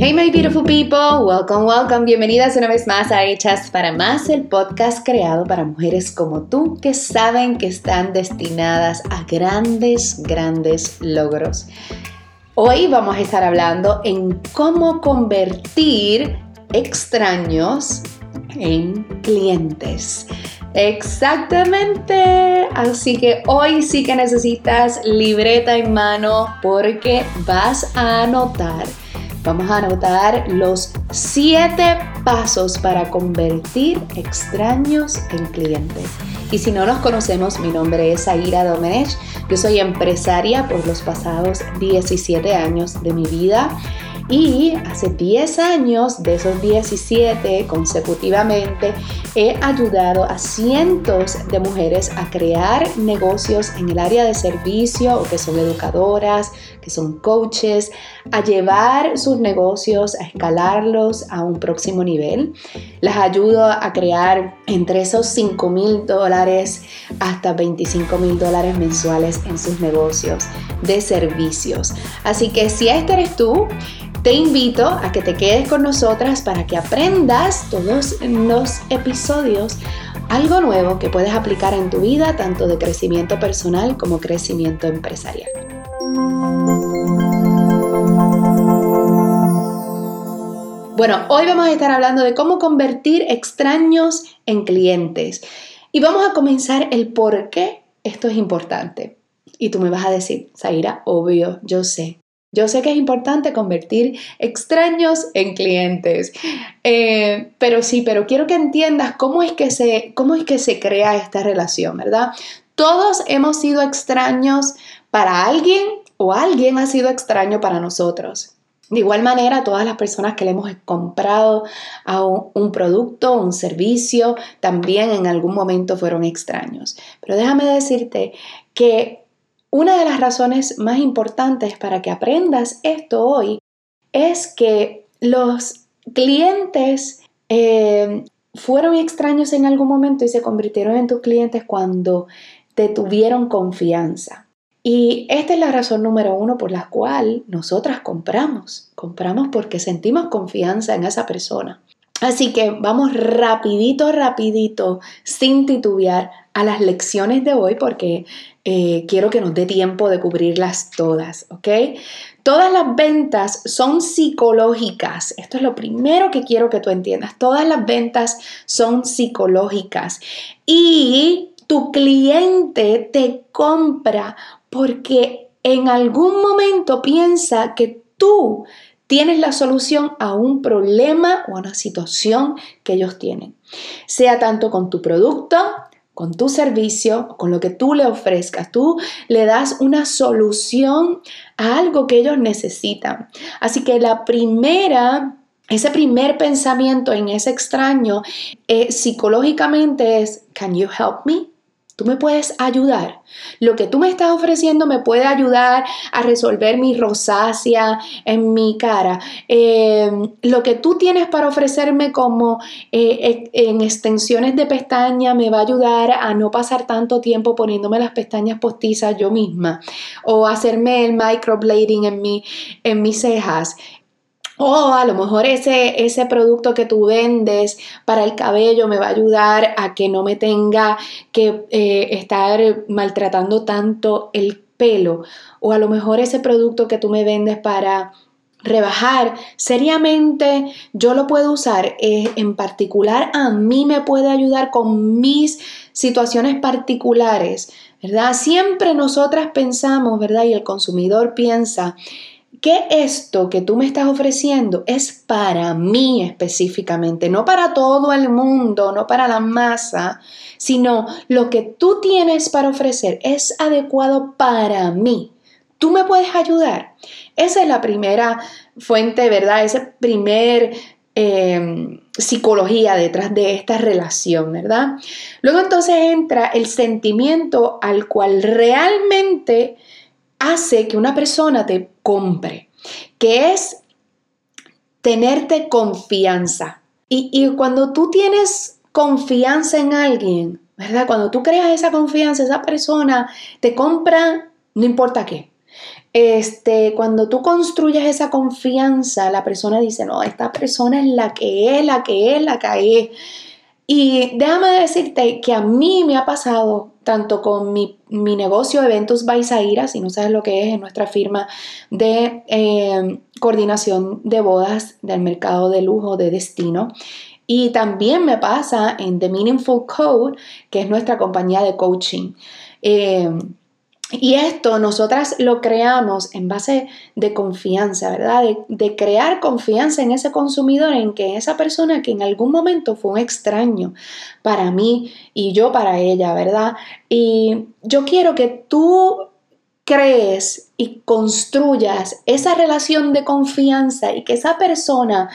Hey my beautiful people, welcome, welcome, bienvenidas una vez más a Hechas para Más, el podcast creado para mujeres como tú que saben que están destinadas a grandes, grandes logros. Hoy vamos a estar hablando en cómo convertir extraños en clientes. Exactamente. Así que hoy sí que necesitas libreta en mano porque vas a anotar Vamos a anotar los siete pasos para convertir extraños en clientes. Y si no nos conocemos, mi nombre es Aira Domenech. Yo soy empresaria por los pasados 17 años de mi vida y hace 10 años, de esos 17 consecutivamente, he ayudado a cientos de mujeres a crear negocios en el área de servicio o que son educadoras, que son coaches, a llevar sus negocios, a escalarlos a un próximo nivel. Las ayudo a crear entre esos 5 mil dólares hasta 25 mil dólares mensuales en sus negocios de servicios. Así que si este eres tú, te invito a que te quedes con nosotras para que aprendas todos los episodios algo nuevo que puedes aplicar en tu vida, tanto de crecimiento personal como crecimiento empresarial. Bueno, hoy vamos a estar hablando de cómo convertir extraños en clientes. Y vamos a comenzar el por qué esto es importante. Y tú me vas a decir, Zaira, obvio, yo sé. Yo sé que es importante convertir extraños en clientes, eh, pero sí, pero quiero que entiendas cómo es que, se, cómo es que se crea esta relación, ¿verdad? Todos hemos sido extraños para alguien o alguien ha sido extraño para nosotros. De igual manera, todas las personas que le hemos comprado a un, producto, un servicio, también en algún momento fueron extraños. Pero déjame decirte que una de las razones más importantes para que aprendas esto hoy es que los clientes eh, fueron extraños en algún momento y se convirtieron en tus clientes cuando te tuvieron confianza. Y esta es la razón número uno por la cual nosotras compramos. Compramos porque sentimos confianza en esa persona. Así que vamos rapidito, rapidito, sin titubear a las lecciones de hoy porque eh, quiero que nos dé tiempo de cubrirlas todas, ¿ok? Todas las ventas son psicológicas. Esto es lo primero que quiero que tú entiendas. Todas las ventas son psicológicas. Y tu cliente te compra porque en algún momento piensa que tú tienes la solución a un problema o a una situación que ellos tienen. Sea tanto con tu producto, con tu servicio, con lo que tú le ofrezcas. Tú le das una solución a algo que ellos necesitan. Así que la primera ese primer pensamiento en ese extraño eh, psicológicamente es, ¿Can you help me? Tú me puedes ayudar. Lo que tú me estás ofreciendo me puede ayudar a resolver mi rosácea en mi cara. Em, lo que tú tienes para ofrecerme como eh, en extensiones de pestaña me va a ayudar a no pasar tanto tiempo poniéndome las pestañas postizas yo misma o hacerme el microblading en, mi, en mis cejas. O a lo mejor ese, ese producto que tú vendes para el cabello me va a ayudar a que no me tenga que eh, estar maltratando tanto el pelo. O a lo mejor ese producto que tú me vendes para rebajar, seriamente yo lo puedo usar. Eh, en particular a mí me puede ayudar con mis situaciones particulares, ¿verdad? Siempre nosotras pensamos, ¿verdad? Y el consumidor piensa que esto que tú me estás ofreciendo es para mí específicamente, no para todo el mundo, no para la masa, sino lo que tú tienes para ofrecer es adecuado para mí. Tú me puedes ayudar. Esa es la primera fuente, ¿verdad? Esa primer em, psicología detrás de esta relación, ¿verdad? Luego entonces entra el sentimiento al cual realmente hace que una persona te compre, que es tenerte confianza. Y, cuando tú tienes confianza en alguien, ¿verdad? Cuando tú creas esa confianza, esa persona te compra no importa qué. este, cuando tú construyes esa confianza, la persona dice, no, esta persona es la que es, la que es, la que es. Y déjame decirte que a mí me ha pasado tanto con mi, negocio Eventos by Zaira, si no sabes lo que es, es nuestra firma de eh, coordinación de bodas del mercado de lujo de destino. Y también me pasa en The Meaningful Code, que es nuestra compañía de coaching. Eh, y esto nosotras lo creamos en base de confianza, ¿verdad? De, crear confianza en ese consumidor, en que esa persona que en algún momento fue un extraño para mí y yo para ella, ¿verdad? Y yo quiero que tú crees y construyas esa relación de confianza y que esa persona,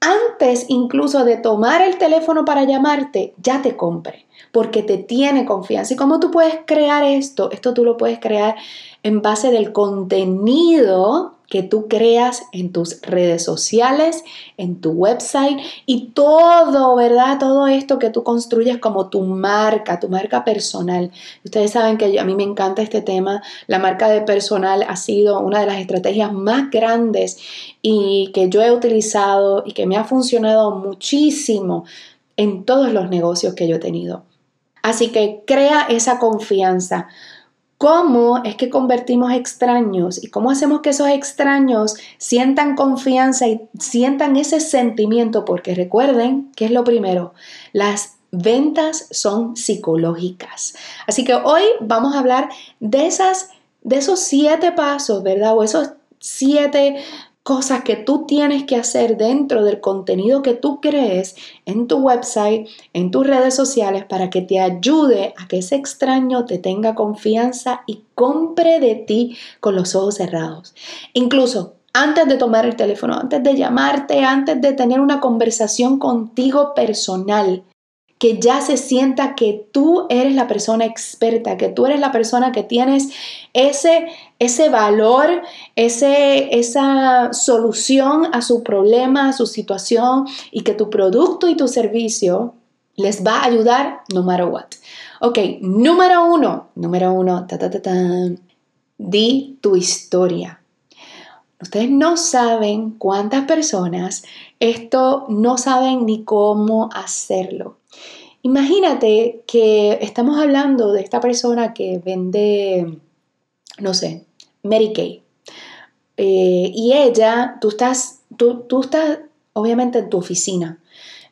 antes incluso de tomar el teléfono para llamarte, ya te compre porque te tiene confianza. ¿Y cómo tú puedes crear esto? Esto tú lo puedes crear en base del contenido que tú creas en tus redes sociales, en tu website y todo, ¿verdad? Todo esto que tú construyes como tu marca, tu marca personal. Ustedes saben que a mí me encanta este tema. La marca de personal ha sido una de las estrategias más grandes y que yo he utilizado y que me ha funcionado muchísimo en todos los negocios que yo he tenido. Así que crea esa confianza. ¿Cómo es que convertimos extraños y cómo hacemos que esos extraños sientan confianza y sientan ese sentimiento? Porque recuerden que es lo primero, las ventas son psicológicas. Así que hoy vamos a hablar de esas de esos siete pasos, ¿verdad? O esos siete cosas que tú tienes que hacer dentro del contenido que tú crees en tu website, en tus redes sociales, para que te ayude a que ese extraño te tenga confianza y compre de ti con los ojos cerrados. Incluso antes de tomar el teléfono, antes de llamarte, antes de tener una conversación contigo personal, que ya se sienta que tú eres la persona experta, que tú eres la persona que tienes ese, ese valor, ese, esa solución a su problema, a su situación y que tu producto y tu servicio les va a ayudar no matter what. Ok, número uno, número uno, ta, ta, ta, di tu historia. Ustedes no saben cuántas personas esto no saben ni cómo hacerlo. Imagínate que estamos hablando de esta persona que vende, no sé, Mary Kay. Eh, y ella, tú estás, tú, tú estás obviamente en tu oficina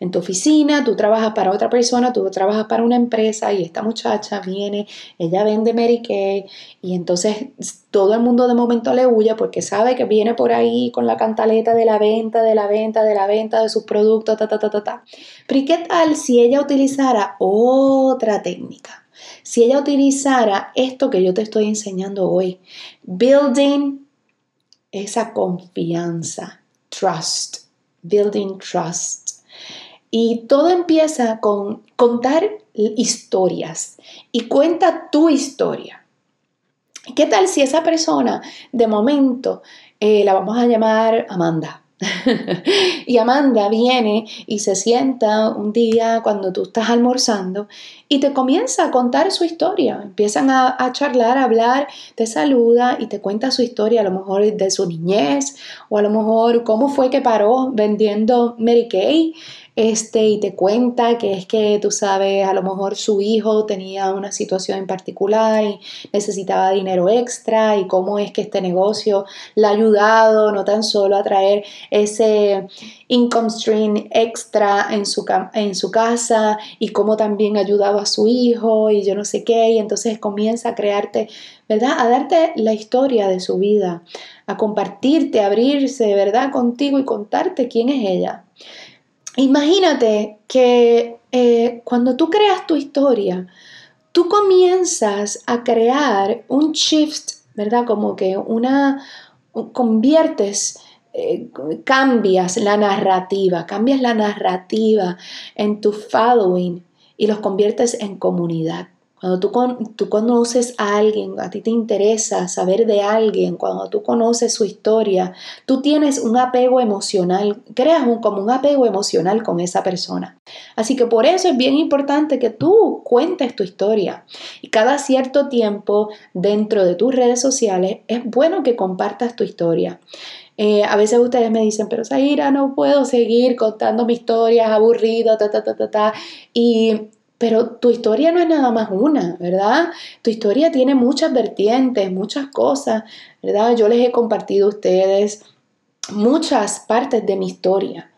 en tu oficina, tú trabajas para otra persona, tú trabajas para una empresa y esta muchacha viene, ella vende Mary Kay y entonces todo el mundo de momento le huye porque sabe que viene por ahí con la cantaleta de la venta, de la venta, de la venta de sus productos, ta, ta, ta, ta, ta. Pero ¿y qué tal si ella utilizara otra técnica? Si ella utilizara esto que yo te estoy enseñando hoy, building esa confianza, trust, building trust. Y todo empieza con contar historias y cuenta tu historia. ¿Qué tal si esa persona de momento eh, la vamos a llamar Amanda? y Amanda viene y se sienta un día cuando tú estás almorzando y te comienza a contar su historia. Empiezan a, charlar, a hablar, te saluda y te cuenta su historia, a lo mejor de su niñez o a lo mejor cómo fue que paró vendiendo Mary Kay este, y te cuenta que es que tú sabes, a lo mejor su hijo tenía una situación en particular y necesitaba dinero extra y cómo es que este negocio le ha ayudado no tan solo a traer ese income stream extra en su, en su casa y cómo también ha ayudado a su hijo y yo no sé qué, y entonces comienza a crearte, ¿verdad? A darte la historia de su vida, a compartirte, a abrirse, ¿verdad? Contigo y contarte quién es ella. Imagínate que eh, cuando tú creas tu historia, tú comienzas a crear un shift, ¿verdad? Como que una, conviertes, eh, cambias la narrativa, cambias la narrativa en tu following y los conviertes en comunidad. Cuando tú, tú, conoces a alguien, a ti te interesa saber de alguien, cuando tú conoces su historia, tú tienes un apego emocional, creas un, como un apego emocional con esa persona. Así que por eso es bien importante que tú cuentes tu historia. Y cada cierto tiempo dentro de tus redes sociales es bueno que compartas tu historia. Eh, a veces ustedes me dicen, pero Zaira, no puedo seguir contando mi historia, es aburrido, ta, ta, ta, ta, ta. Y pero tu historia no es nada más una, ¿verdad? Tu historia tiene muchas vertientes, muchas cosas, ¿verdad? Yo les he compartido a ustedes muchas partes de mi historia.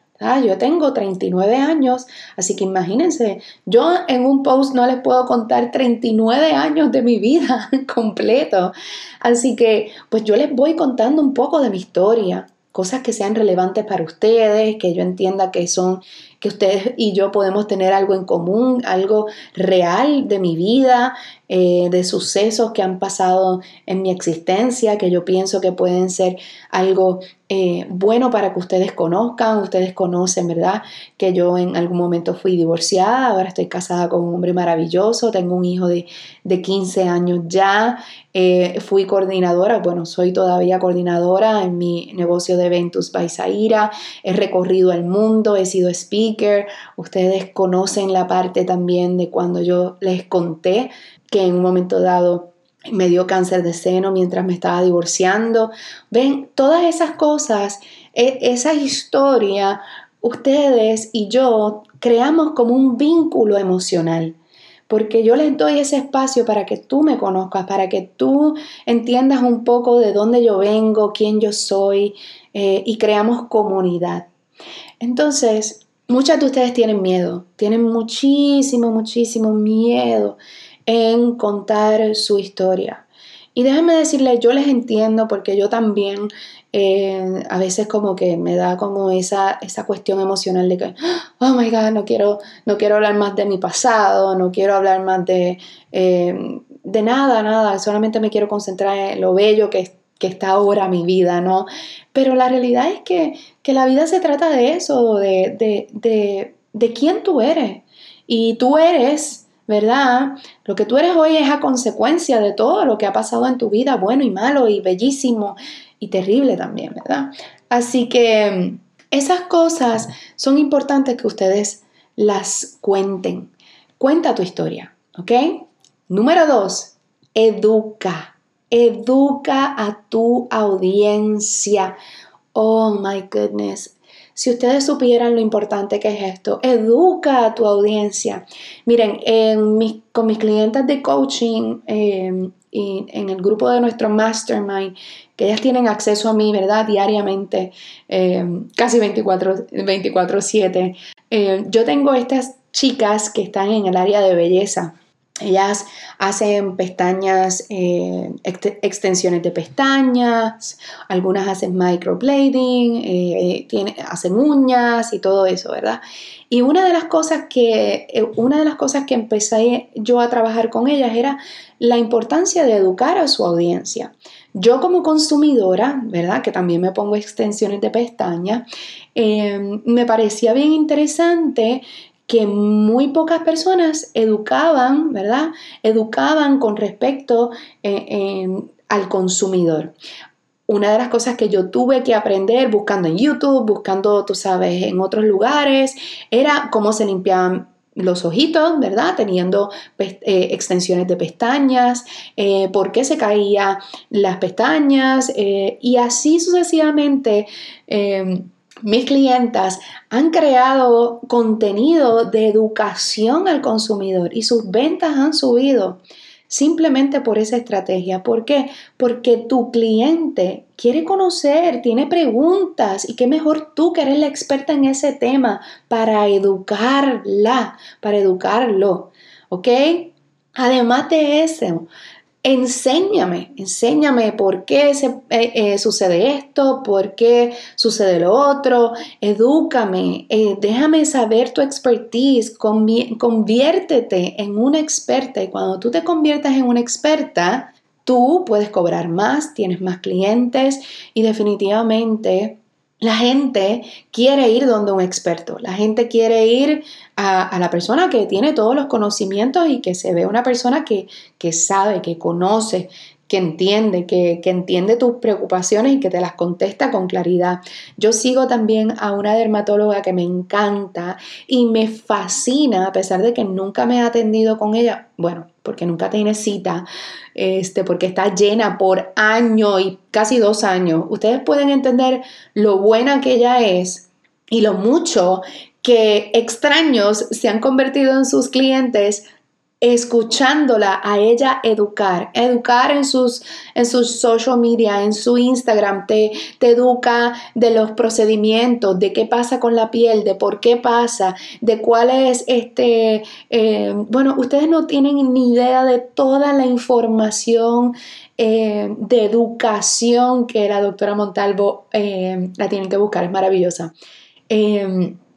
Yo tengo 39 años, así que imagínense, yo en un post no les puedo contar 39 años de mi vida completo. Así que pues yo les voy contando un poco de mi historia, cosas que sean relevantes para ustedes, que yo entienda que son que ustedes y yo podemos tener algo en común, algo real de mi vida, eh, de sucesos que han pasado en mi existencia, que yo pienso que pueden ser algo eh, bueno para que ustedes conozcan. Ustedes conocen, ¿verdad? Que yo en algún momento fui divorciada, ahora estoy casada con un hombre maravilloso, tengo un hijo de, de 15 años ya, eh, fui coordinadora, bueno, soy todavía coordinadora en mi negocio de eventos by he recorrido el mundo, he sido speaker, ustedes conocen la parte también de cuando yo les conté que en un momento dado me dio cáncer de seno mientras me estaba divorciando. Ven, todas esas cosas, e, esa historia, ustedes y yo creamos como un vínculo emocional. Porque yo les doy ese espacio para que tú me conozcas, para que tú entiendas un poco de dónde yo vengo, quién yo soy eh, y creamos comunidad. Entonces, muchas de ustedes tienen miedo, tienen muchísimo, muchísimo miedo en contar su historia. Y déjenme decirles, yo les entiendo porque yo también eh, a veces como que me da como esa, esa cuestión emocional de que, oh my God, no quiero, no quiero hablar más de mi pasado, no quiero hablar más de, eh, de nada, nada, solamente me quiero concentrar en lo bello que, que está ahora mi vida, ¿no? Pero la realidad es que, que la vida se trata de eso, de, de, de, de quién tú eres. Y tú eres ¿verdad? Lo que tú eres hoy es a consecuencia de todo lo que ha pasado en tu vida, bueno y malo y bellísimo y terrible también, ¿verdad? Así que esas cosas son importantes que ustedes las cuenten. Cuenta tu historia, ¿ok? Número dos, educa. Educa a tu audiencia. Oh my goodness. Si ustedes supieran lo importante que es esto, educa a tu audiencia. Miren, con mis clientes de coaching em, y en el grupo de nuestro mastermind, que ellas tienen acceso a mí, ¿verdad? Diariamente, em, casi 24/7. Em, yo tengo estas chicas que están en el área de belleza ellas hacen pestañas, eh, extensiones de pestañas, algunas hacen microblading, eh, hacen uñas y todo eso, ¿verdad? Y una de las cosas que, eh, una de las cosas que empecé yo a trabajar con ellas era la importancia de educar a su audiencia. Yo como consumidora, ¿verdad? Que también me pongo extensiones de pestañas, me parecía bien interesante que muy pocas personas educaban, ¿verdad? Educaban con respecto eh, al consumidor. Una de las cosas que yo tuve que aprender buscando en YouTube, buscando, tú sabes, en otros lugares, era cómo se limpiaban los ojitos, ¿verdad? Teniendo eh, extensiones de pestañas, eh, por qué se caían las pestañas y así sucesivamente mis clientas han creado contenido de educación al consumidor y sus ventas han subido simplemente por esa estrategia. ¿Por qué? Porque tu cliente quiere conocer, tiene preguntas y qué mejor tú que eres la experta en ese tema para educarla, para educarlo. ¿Ok? Además de eso, enséñame, enséñame por qué se, eh, eh, sucede esto, por qué sucede lo otro, edúcame, eh, déjame saber tu expertise, conviértete en una experta y cuando tú te conviertas en una experta, tú puedes cobrar más, tienes más clientes y definitivamente La gente quiere ir donde un experto, la gente quiere ir a, la persona que tiene todos los conocimientos y que se ve una persona que, que sabe, que conoce, que entiende, que, entiende tus preocupaciones y que te las contesta con claridad. Yo sigo también a una dermatóloga que me encanta y me fascina, a pesar de que nunca me ha atendido con ella, bueno, porque nunca tiene cita, este, porque está llena por año y casi dos años. Ustedes pueden entender lo buena que ella es y lo mucho que extraños se han convertido en sus clientes escuchándola a ella educar, educar en sus, en sus social media, en su Instagram, te, te educa de los procedimientos, de qué pasa con la piel, de por qué pasa, de cuál es este, eh, bueno, ustedes no tienen ni idea de toda la información eh, de educación que la doctora Montalvo eh, la tienen que buscar, es maravillosa.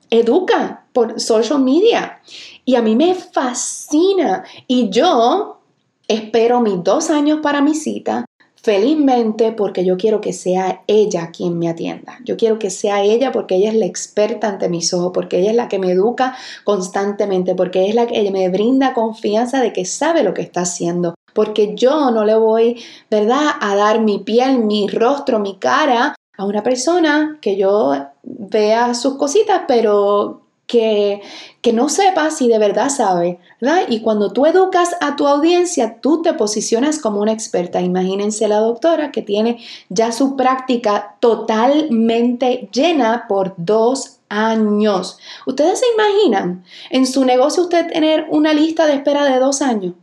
Educa por social media y a mí me fascina. Y yo espero mis dos años para mi cita felizmente porque yo quiero que sea ella quien me atienda. Yo quiero que sea ella porque ella es la experta ante mis ojos, porque ella es la que me educa constantemente, porque es la que me brinda confianza de que sabe lo que está haciendo. Porque yo no le voy, ¿verdad?, a dar mi piel, mi rostro, mi cara a una persona que yo vea sus cositas, pero que, que no sepa si de verdad sabe, ¿verdad? Y cuando tú educas a tu audiencia, tú te posicionas como una experta. Imagínense la doctora que tiene ya su práctica totalmente llena por dos años. ¿Ustedes se imaginan en su negocio usted tener una lista de espera de dos años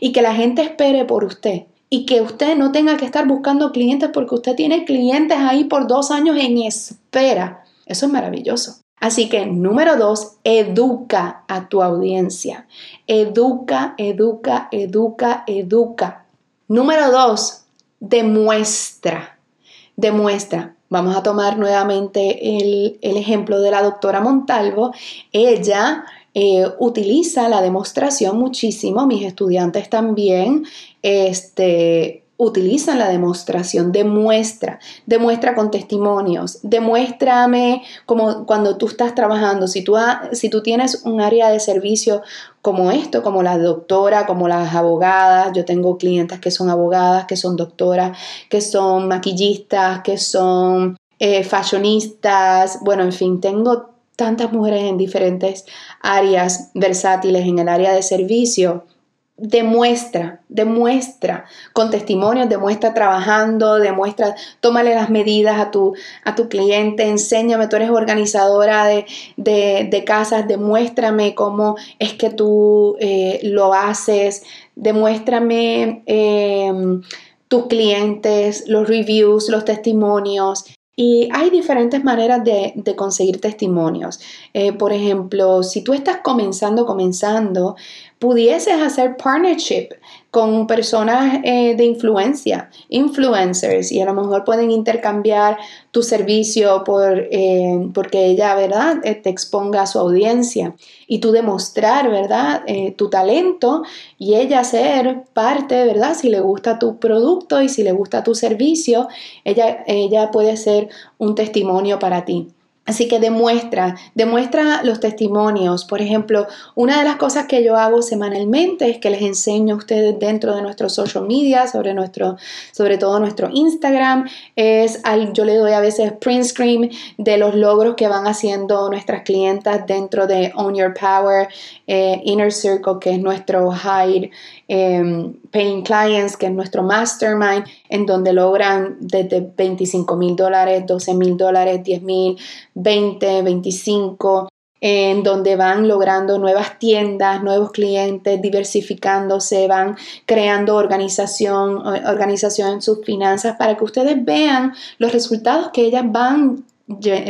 y que la gente espere por usted? Y que usted no tenga que estar buscando clientes porque usted tiene clientes ahí por dos años en espera. Eso es maravilloso. Así que número dos, educa a tu audiencia. Educa, educa, educa, educa. Número dos, demuestra. Demuestra. Vamos a tomar nuevamente el, ejemplo de la doctora Montalvo. Ella eh, utiliza la demostración muchísimo, mis estudiantes también. Este, utilizan la demostración, demuestra, demuestra con testimonios, demuéstrame como cuando tú estás trabajando, si tú, si tú tienes un área de servicio como esto, como la doctora, como las abogadas, yo tengo clientes que son abogadas, que son doctoras, que son maquillistas, que son eh, fashionistas, bueno, en fin, tengo tantas mujeres en diferentes áreas versátiles en el área de servicio demuestra, demuestra con testimonios, demuestra trabajando, demuestra, tómale las medidas a tu, a tu cliente, enséñame, tú eres organizadora de, de, casas, demuéstrame cómo es que tú eh, lo haces, demuéstrame em, tus clientes, los reviews, los testimonios. Y hay diferentes maneras de, conseguir testimonios. Eh, por ejemplo, si tú estás comenzando, comenzando, pudieses hacer partnership con personas eh, de influencia, influencers, y a lo mejor pueden intercambiar tu servicio por, eh, porque ella, ¿verdad?, eh, te exponga a su audiencia y tú demostrar, ¿verdad?, tu talento y ella ser parte, ¿verdad?, si le gusta tu producto y si le gusta tu servicio, ella, ella puede ser un testimonio para ti. Así que demuestra, demuestra los testimonios. Por ejemplo, una de las cosas que yo hago semanalmente es que les enseño a ustedes dentro de nuestro social media, sobre, nuestro, sobre todo nuestro Instagram, es yo le doy a veces print screen de los logros que van haciendo nuestras clientas dentro de Own Your Power, eh, Inner Circle, que es nuestro hide, em, Paying Clients, que es nuestro mastermind, en donde logran desde 25 mil dólares, 12 mil dólares, 10 mil, 20, 25, en donde van logrando nuevas tiendas, nuevos clientes, diversificándose, van creando organización, organización en sus finanzas para que ustedes vean los resultados que ellas van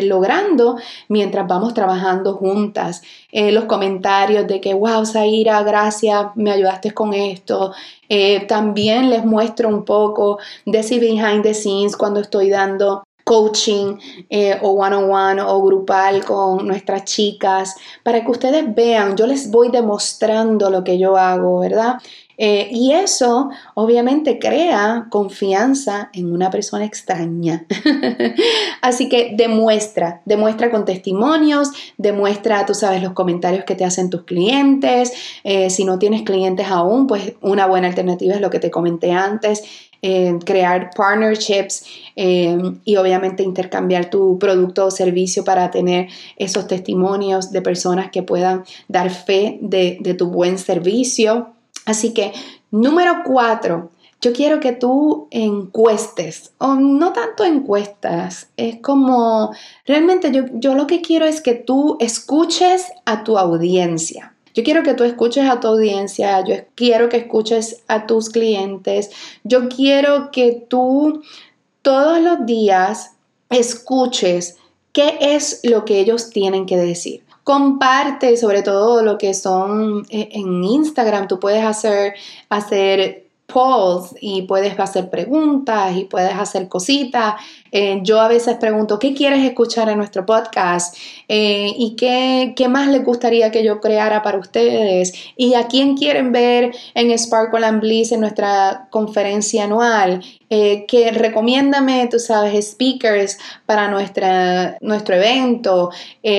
logrando mientras vamos trabajando juntas. Eh, los comentarios de que, wow, Zaira, gracias, me ayudaste con esto. Eh, también les muestro un poco de ese behind the scenes cuando estoy dando coaching eh, o one-on-one o grupal con nuestras chicas para que ustedes vean, yo les voy demostrando lo que yo hago, ¿verdad? Eh, y eso obviamente crea confianza en una persona extraña. Así que demuestra, demuestra con testimonios, demuestra, tú sabes, los comentarios que te hacen tus clientes. Eh, si no tienes clientes aún, pues una buena alternativa es lo que te comenté antes crear partnerships eh, y obviamente intercambiar tu producto o servicio para tener esos testimonios de personas que puedan dar fe de tu buen servicio. Así que, número cuatro, yo quiero que tú encuestes, o no tanto encuestas, es como, realmente yo, yo lo que quiero es que tú escuches a tu audiencia. Yo quiero que tú escuches a tu audiencia, yo quiero que escuches a tus clientes, yo quiero que tú todos los días escuches qué es lo que ellos tienen que decir. Comparte sobre todo lo que son eh, en Instagram, tú puedes hacer, hacer polls y puedes hacer preguntas y puedes hacer cositas eh, yo a veces pregunto, ¿qué quieres escuchar en nuestro podcast? Eh, ¿Y qué, qué, más les gustaría que yo creara para ustedes? ¿Y a quién quieren ver en Sparkle and Bliss en nuestra conferencia anual? Eh, que recomiéndame, tú sabes, speakers para nuestra, nuestro evento,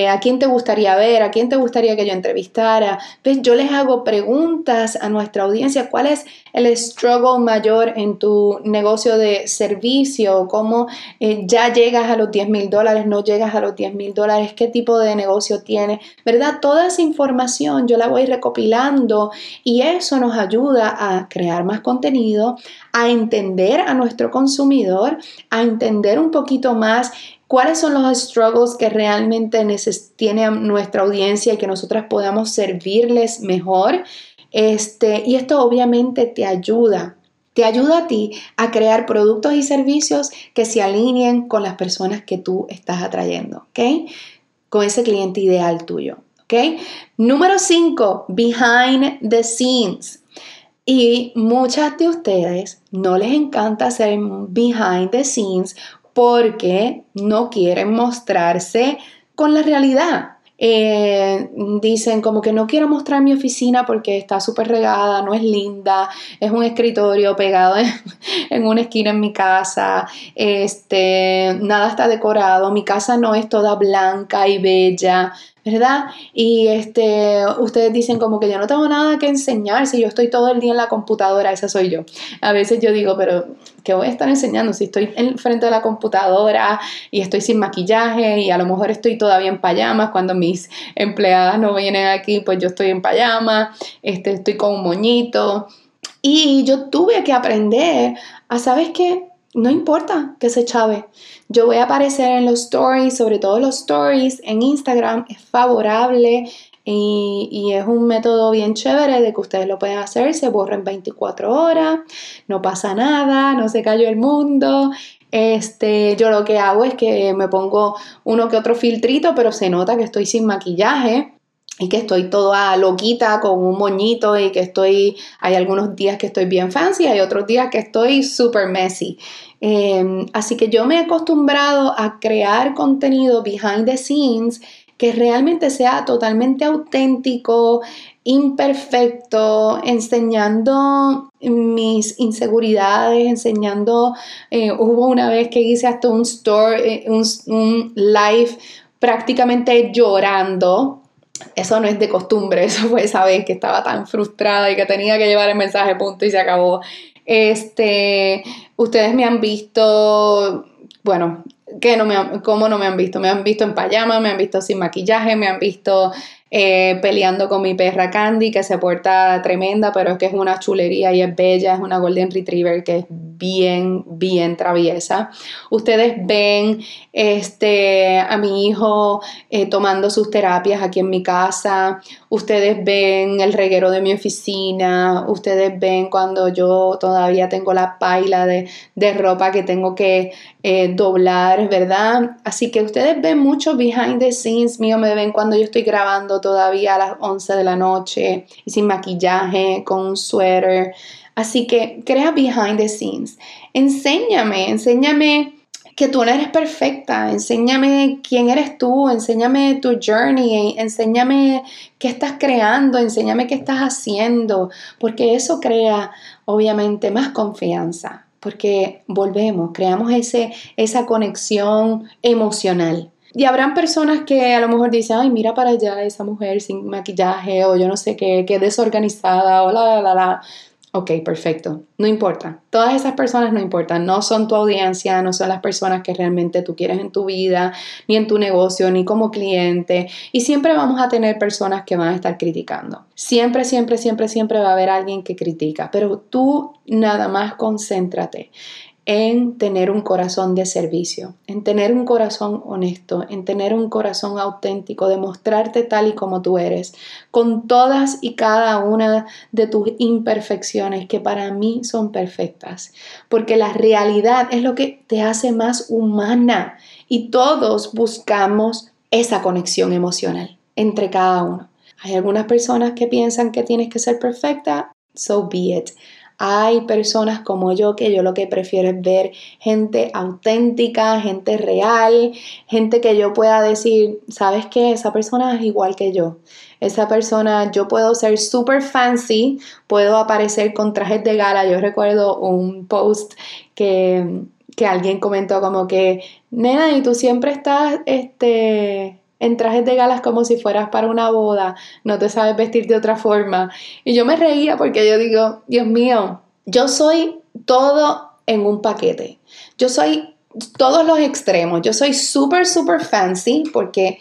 a quién te gustaría ver, a quién te gustaría que yo entrevistara. Pues yo les hago preguntas a nuestra audiencia, ¿cuál es el struggle mayor en tu negocio de servicio? ¿Cómo eh, ya llegas a los 10 mil dólares, no llegas a los 10 mil dólares, qué tipo de negocio tienes, ¿verdad? Toda esa información yo la voy recopilando y eso nos ayuda a crear más contenido, a entender a nuestro consumidor, a entender un poquito más cuáles son los struggles que realmente tiene nuestra audiencia y que nosotras podamos servirles mejor. Este, y esto obviamente te ayuda te ayuda a ti a crear productos y servicios que se alineen con las personas que tú estás atrayendo, ¿ok? Con ese cliente ideal tuyo, ¿ok? Número 5, behind the scenes. Y muchas de ustedes no les encanta hacer behind the scenes porque no quieren mostrarse con la realidad. Eh, dicen como que no quiero mostrar mi oficina porque está súper regada, no es linda, es un escritorio pegado en, una esquina en mi casa, este, nada está decorado, mi casa no es toda blanca y bella, ¿verdad? Y este, ustedes dicen como que yo no tengo nada que enseñar si yo estoy todo el día en la computadora, esa soy yo. A veces yo digo, pero ¿qué voy a estar enseñando si estoy en frente de la computadora y estoy sin maquillaje y a lo mejor estoy todavía en payamas cuando mis empleadas no vienen aquí, pues yo estoy en pajama, este, estoy con un moñito. Y yo tuve que aprender a, ¿sabes qué? No importa que se chave. Yo voy a aparecer en los stories, sobre todo los stories en Instagram, es favorable y, es un método bien chévere de que ustedes lo pueden hacer, se borra en 24 horas, no pasa nada, no se cayó el mundo. Este, yo lo que hago es que me pongo uno que otro filtrito, pero se nota que estoy sin maquillaje y que estoy toda loquita con un moñito y que estoy, hay algunos días que estoy bien fancy, hay otros días que estoy super messy. Em, así que yo me he acostumbrado a crear contenido behind the scenes que realmente sea totalmente auténtico, imperfecto, enseñando mis inseguridades, enseñando, eh, hubo una vez que hice hasta un story, eh, un, un live prácticamente llorando eso no es de costumbre, eso fue esa vez que estaba tan frustrada y que tenía que llevar el mensaje punto y se acabó. Este, ustedes me han visto, bueno, que no me ¿cómo no me han visto? Me han visto en pijama, me han visto sin maquillaje, me han visto eh, peleando con mi perra Candy, que se porta tremenda, pero es que es una chulería y es bella, es una Golden Retriever que es bien, bien traviesa. Ustedes ven este, a mi hijo eh, tomando sus terapias aquí en mi casa, ustedes ven el reguero de mi oficina, ustedes ven cuando yo todavía tengo la paila de, ropa que tengo que eh, doblar, ¿verdad? Así que ustedes ven mucho behind the scenes mío, me ven cuando yo estoy grabando todavía a las 11 de la noche y sin maquillaje, con un suéter. Así que crea behind the scenes. Enséñame, enséñame que tú no eres perfecta, enséñame quién eres tú, enséñame tu journey, enséñame qué estás creando, enséñame qué estás haciendo, porque eso crea obviamente más confianza, porque volvemos, creamos ese, esa conexión emocional. Y habrán personas que a lo mejor dicen, ay, mira para allá esa mujer sin maquillaje o yo no sé qué, qué desorganizada o la, la, la, la. Ok, perfecto. No importa. Todas esas personas no importan. No son tu audiencia, no son las personas que realmente tú quieres en tu vida, ni en tu negocio, ni como cliente. Y siempre vamos a tener personas que van a estar criticando. Siempre, siempre, siempre, siempre va a haber alguien que critica. Pero tú nada más concéntrate en tener un corazón de servicio, en tener un corazón honesto, en tener un corazón auténtico, de mostrarte tal y como tú eres, con todas y cada una de tus imperfecciones que para mí son perfectas, porque la realidad es lo que te hace más humana y todos buscamos esa conexión emocional entre cada uno. Hay algunas personas que piensan que tienes que ser perfecta, so be it. Hay personas como yo que yo lo que prefiero es ver gente auténtica, gente real, gente que yo pueda decir, ¿sabes qué? Esa persona es igual que yo. Esa persona, yo puedo ser super fancy, puedo aparecer con trajes de gala. Yo recuerdo un post que, que alguien comentó como que, nena, y tú siempre estás, este, en trajes de galas como si fueras para una boda, no te sabes vestir de otra forma. Y yo me reía porque yo digo, Dios mío, yo soy todo en un paquete. Yo soy todos los extremos. Yo soy súper, súper fancy porque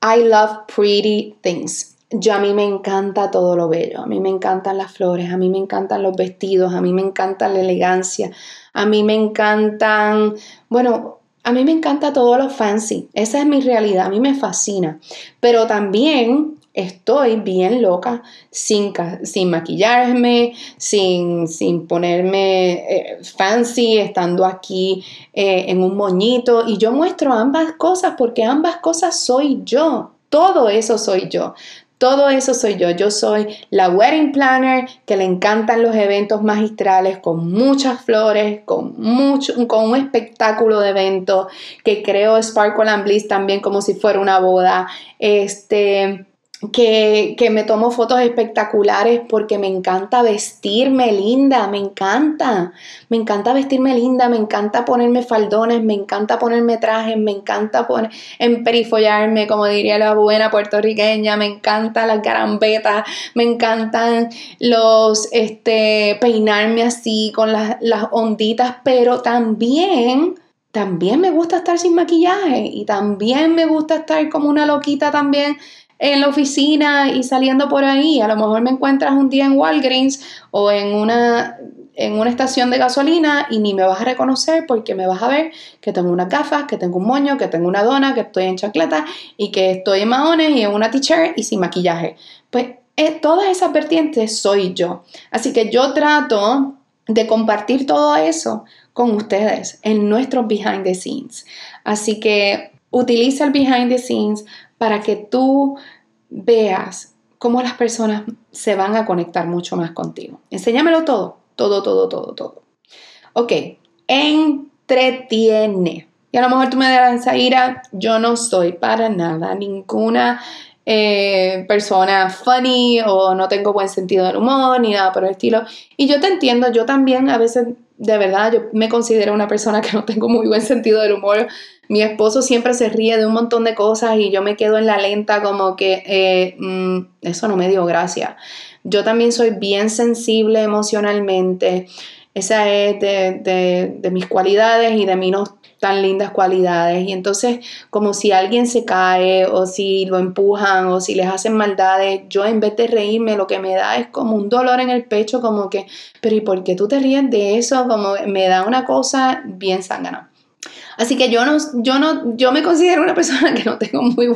I love pretty things. Yo a mí me encanta todo lo bello, a mí me encantan las flores, a mí me encantan los vestidos, a mí me encanta la elegancia, a mí me encantan, bueno, a mí me encanta todo lo fancy, esa es mi realidad, a mí me fascina, pero también estoy bien loca sin, sin maquillarme, sin, sin ponerme eh, fancy, estando aquí eh, en un moñito y yo muestro ambas cosas porque ambas cosas soy yo. Todo eso soy yo. Todo eso soy yo. Yo soy la wedding planner que le encantan los eventos magistrales con muchas flores, con, mucho, con un espectáculo de evento, que creo Sparkle and Bliss también como si fuera una boda. Este, que, me tomo fotos espectaculares porque me encanta vestirme linda, me encanta, me encanta vestirme linda, me encanta ponerme faldones, me encanta ponerme trajes, me encanta poner, emperifollarme, como diría la buena puertorriqueña, me encantan las garambetas, me encantan los, este, peinarme así con las, las onditas, pero también también me gusta estar sin maquillaje y también me gusta estar como una loquita también en la oficina y saliendo por ahí. A lo mejor me encuentras un día en Walgreens o en una, en una estación de gasolina y ni me vas a reconocer porque me vas a ver que tengo unas gafas, que tengo un moño, que tengo una dona, que estoy en chancleta y que estoy en maones y en una t-shirt y sin maquillaje. Pues eh, todas esas vertientes soy yo. Así que yo trato de compartir todo eso con ustedes en nuestros behind the scenes. Así que utiliza el behind the scenes para que tú veas cómo las personas se van a conectar mucho más contigo. Enséñamelo todo, todo, todo, todo, todo. Ok, entretiene. Y a lo mejor tú me dirás, Zaira, yo no soy para nada ninguna eh, persona funny o no tengo buen sentido del humor ni nada por el estilo. Y yo te entiendo, yo también a veces, de verdad, yo me considero una persona que no tengo muy buen sentido del humor. Mi esposo siempre se ríe de un montón de cosas y yo me quedo en la lenta como que eh, mm, eso no me dio gracia. Yo también soy bien sensible emocionalmente. Esa es de, de mis cualidades y de mis no tan lindas cualidades. Y entonces, como si alguien se cae o si lo empujan o si les hacen maldades, yo en vez de reírme, lo que me da es como un dolor en el pecho, como que, pero ¿y por qué tú te ríes de eso? Como me da una cosa bien sangana. Así que yo no, yo no, yo me considero una persona que no tengo muy,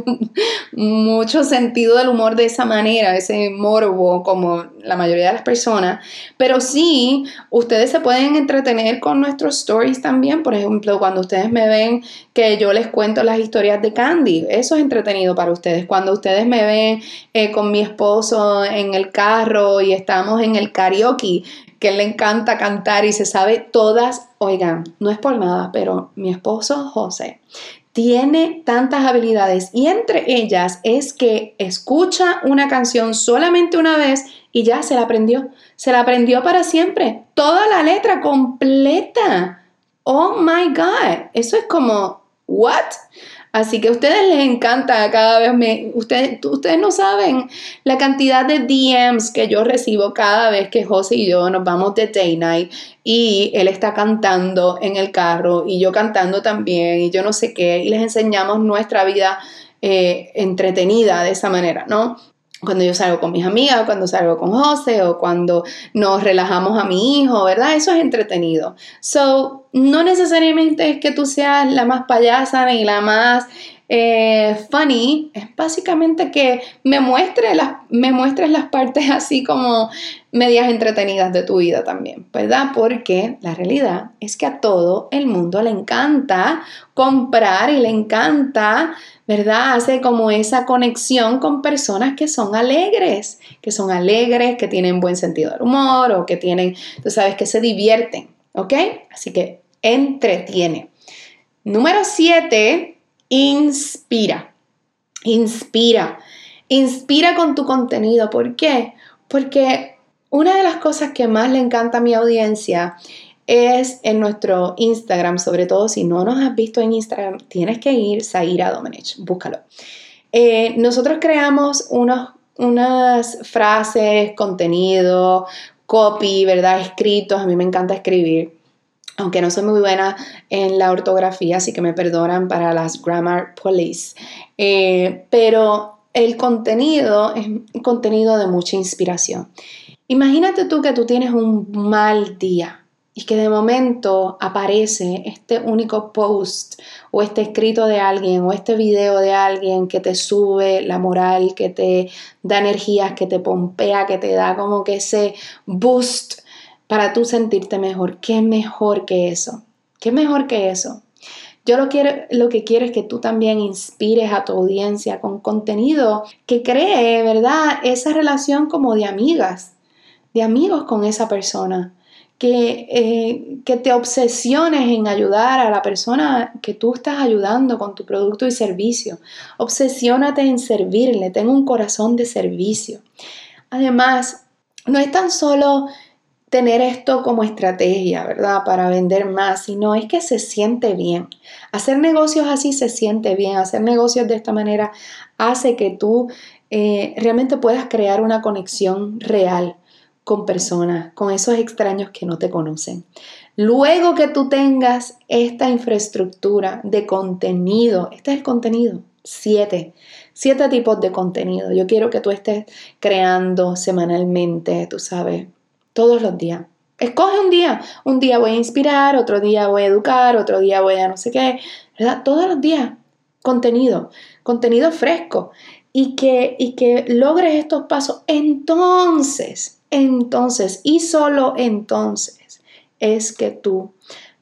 mucho sentido del humor de esa manera, ese morbo como la mayoría de las personas, pero sí, ustedes se pueden entretener con nuestros stories también, por ejemplo, cuando ustedes me ven que yo les cuento las historias de Candy, eso es entretenido para ustedes, cuando ustedes me ven eh, con mi esposo en el carro y estamos en el karaoke, que le encanta cantar y se sabe todas, oigan, no es por nada, pero mi esposo José tiene tantas habilidades y entre ellas es que escucha una canción solamente una vez y ya se la aprendió. Se la aprendió para siempre. Toda la letra completa. Oh my God. Eso es como, ¿what? Así que a ustedes les encanta cada vez me ustedes ustedes no saben la cantidad de DMs que yo recibo cada vez que José y yo nos vamos de day night y él está cantando en el carro y yo cantando también y yo no sé qué y les enseñamos nuestra vida eh, entretenida de esa manera, ¿no? Cuando yo salgo con mis amigas, cuando salgo con José o cuando nos relajamos a mi hijo, ¿verdad? Eso es entretenido. So, no necesariamente es que tú seas la más payasa ni la más eh, funny, es básicamente que me, muestre las, me muestres las partes así como medias entretenidas de tu vida también, ¿verdad? Porque la realidad es que a todo el mundo le encanta comprar y le encanta ¿verdad? Hace como esa conexión con personas que son alegres, que son alegres, que tienen buen sentido del humor o que tienen, tú sabes, que se divierten, ¿ok? Así que entretiene. Número siete, inspira. Inspira. Inspira con tu contenido. ¿Por qué? Porque una de las cosas que más le encanta a mi audiencia es en nuestro Instagram, sobre todo si no nos has visto en Instagram, tienes que ir, Zaira Domenech, búscalo. Eh, nosotros creamos unas frases, contenido, copy, ¿verdad? Escritos, a mí me encanta escribir, aunque no soy muy buena en la ortografía, así que me perdonan para las grammar police, eh, pero el contenido es un contenido de mucha inspiración. Imagínate tú que tú tienes un mal día, y que de momento aparece este único post o este escrito de alguien o este video de alguien que te sube la moral, que te da energías, que te pompea, que te da como que ese boost para tú sentirte mejor. ¿Qué mejor que eso? ¿Qué mejor que eso? Yo lo, quiero, lo que quiero es que tú también inspires a tu audiencia con contenido que cree, ¿verdad? Esa relación como de amigas, de amigos con esa persona que, eh, que te obsesiones en ayudar a la persona que tú estás ayudando con tu producto y servicio. Obsesiónate en servirle, ten un corazón de servicio. Además, no es tan solo tener esto como estrategia, ¿verdad? Para vender más, sino es que se siente bien. Hacer negocios así se siente bien. Hacer negocios de esta manera hace que tú eh, realmente puedas crear una conexión real con personas, con esos extraños que no te conocen. Luego que tú tengas esta infraestructura de contenido, este es el contenido, siete, siete tipos de contenido. Yo quiero que tú estés creando semanalmente, tú sabes, todos los días. Escoge un día, un día voy a inspirar, otro día voy a educar, otro día voy a no sé qué. Todos los días, contenido, contenido fresco y que, y que logres estos pasos. Entonces, entonces y solo entonces es que tú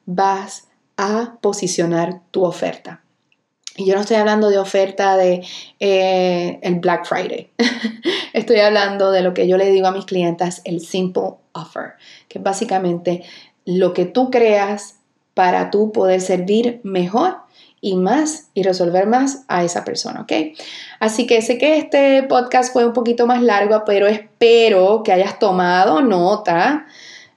vas a posicionar tu oferta. Y yo no estoy hablando de oferta de eh, el Black Friday. estoy hablando de lo que yo le digo a mis clientes, el simple que es básicamente lo que tú creas para tú poder servir mejor y más y resolver más a esa persona, ¿ok? Así que sé que este podcast fue un poquito más largo, pero espero que hayas tomado nota,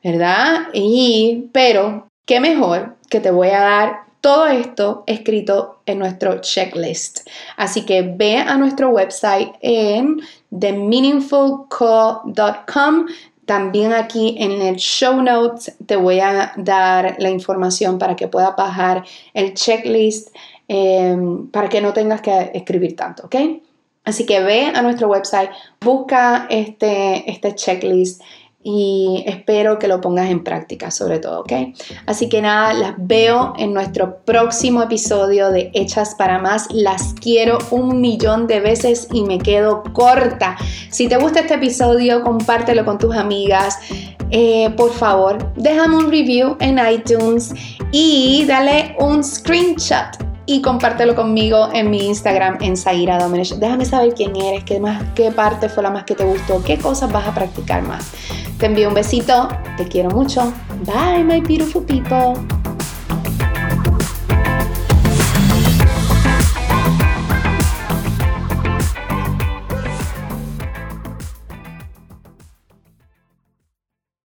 ¿verdad? Y, pero, qué mejor que te voy a dar todo esto escrito en nuestro checklist. Así que ve a nuestro website en themeaningfulco.com también aquí en el show notes te voy a dar la información para que puedas bajar el checklist em, para que no tengas que escribir tanto, ¿ok? Así que ve a nuestro website, busca este, este checklist y espero que lo pongas en práctica sobre todo, ¿ok? Así que nada, las veo en nuestro próximo episodio de Hechas para Más. Las quiero un millón de veces y me quedo corta. Si te gusta este episodio, compártelo con tus amigas. Eh, por favor, déjame un review en iTunes y dale un screenshot y compártelo conmigo en mi Instagram en Zaira Domenech. Déjame saber quién eres, qué, más, qué parte fue la más que te gustó, qué cosas vas a practicar más. Te envío un besito, te quiero mucho. Bye, my beautiful people.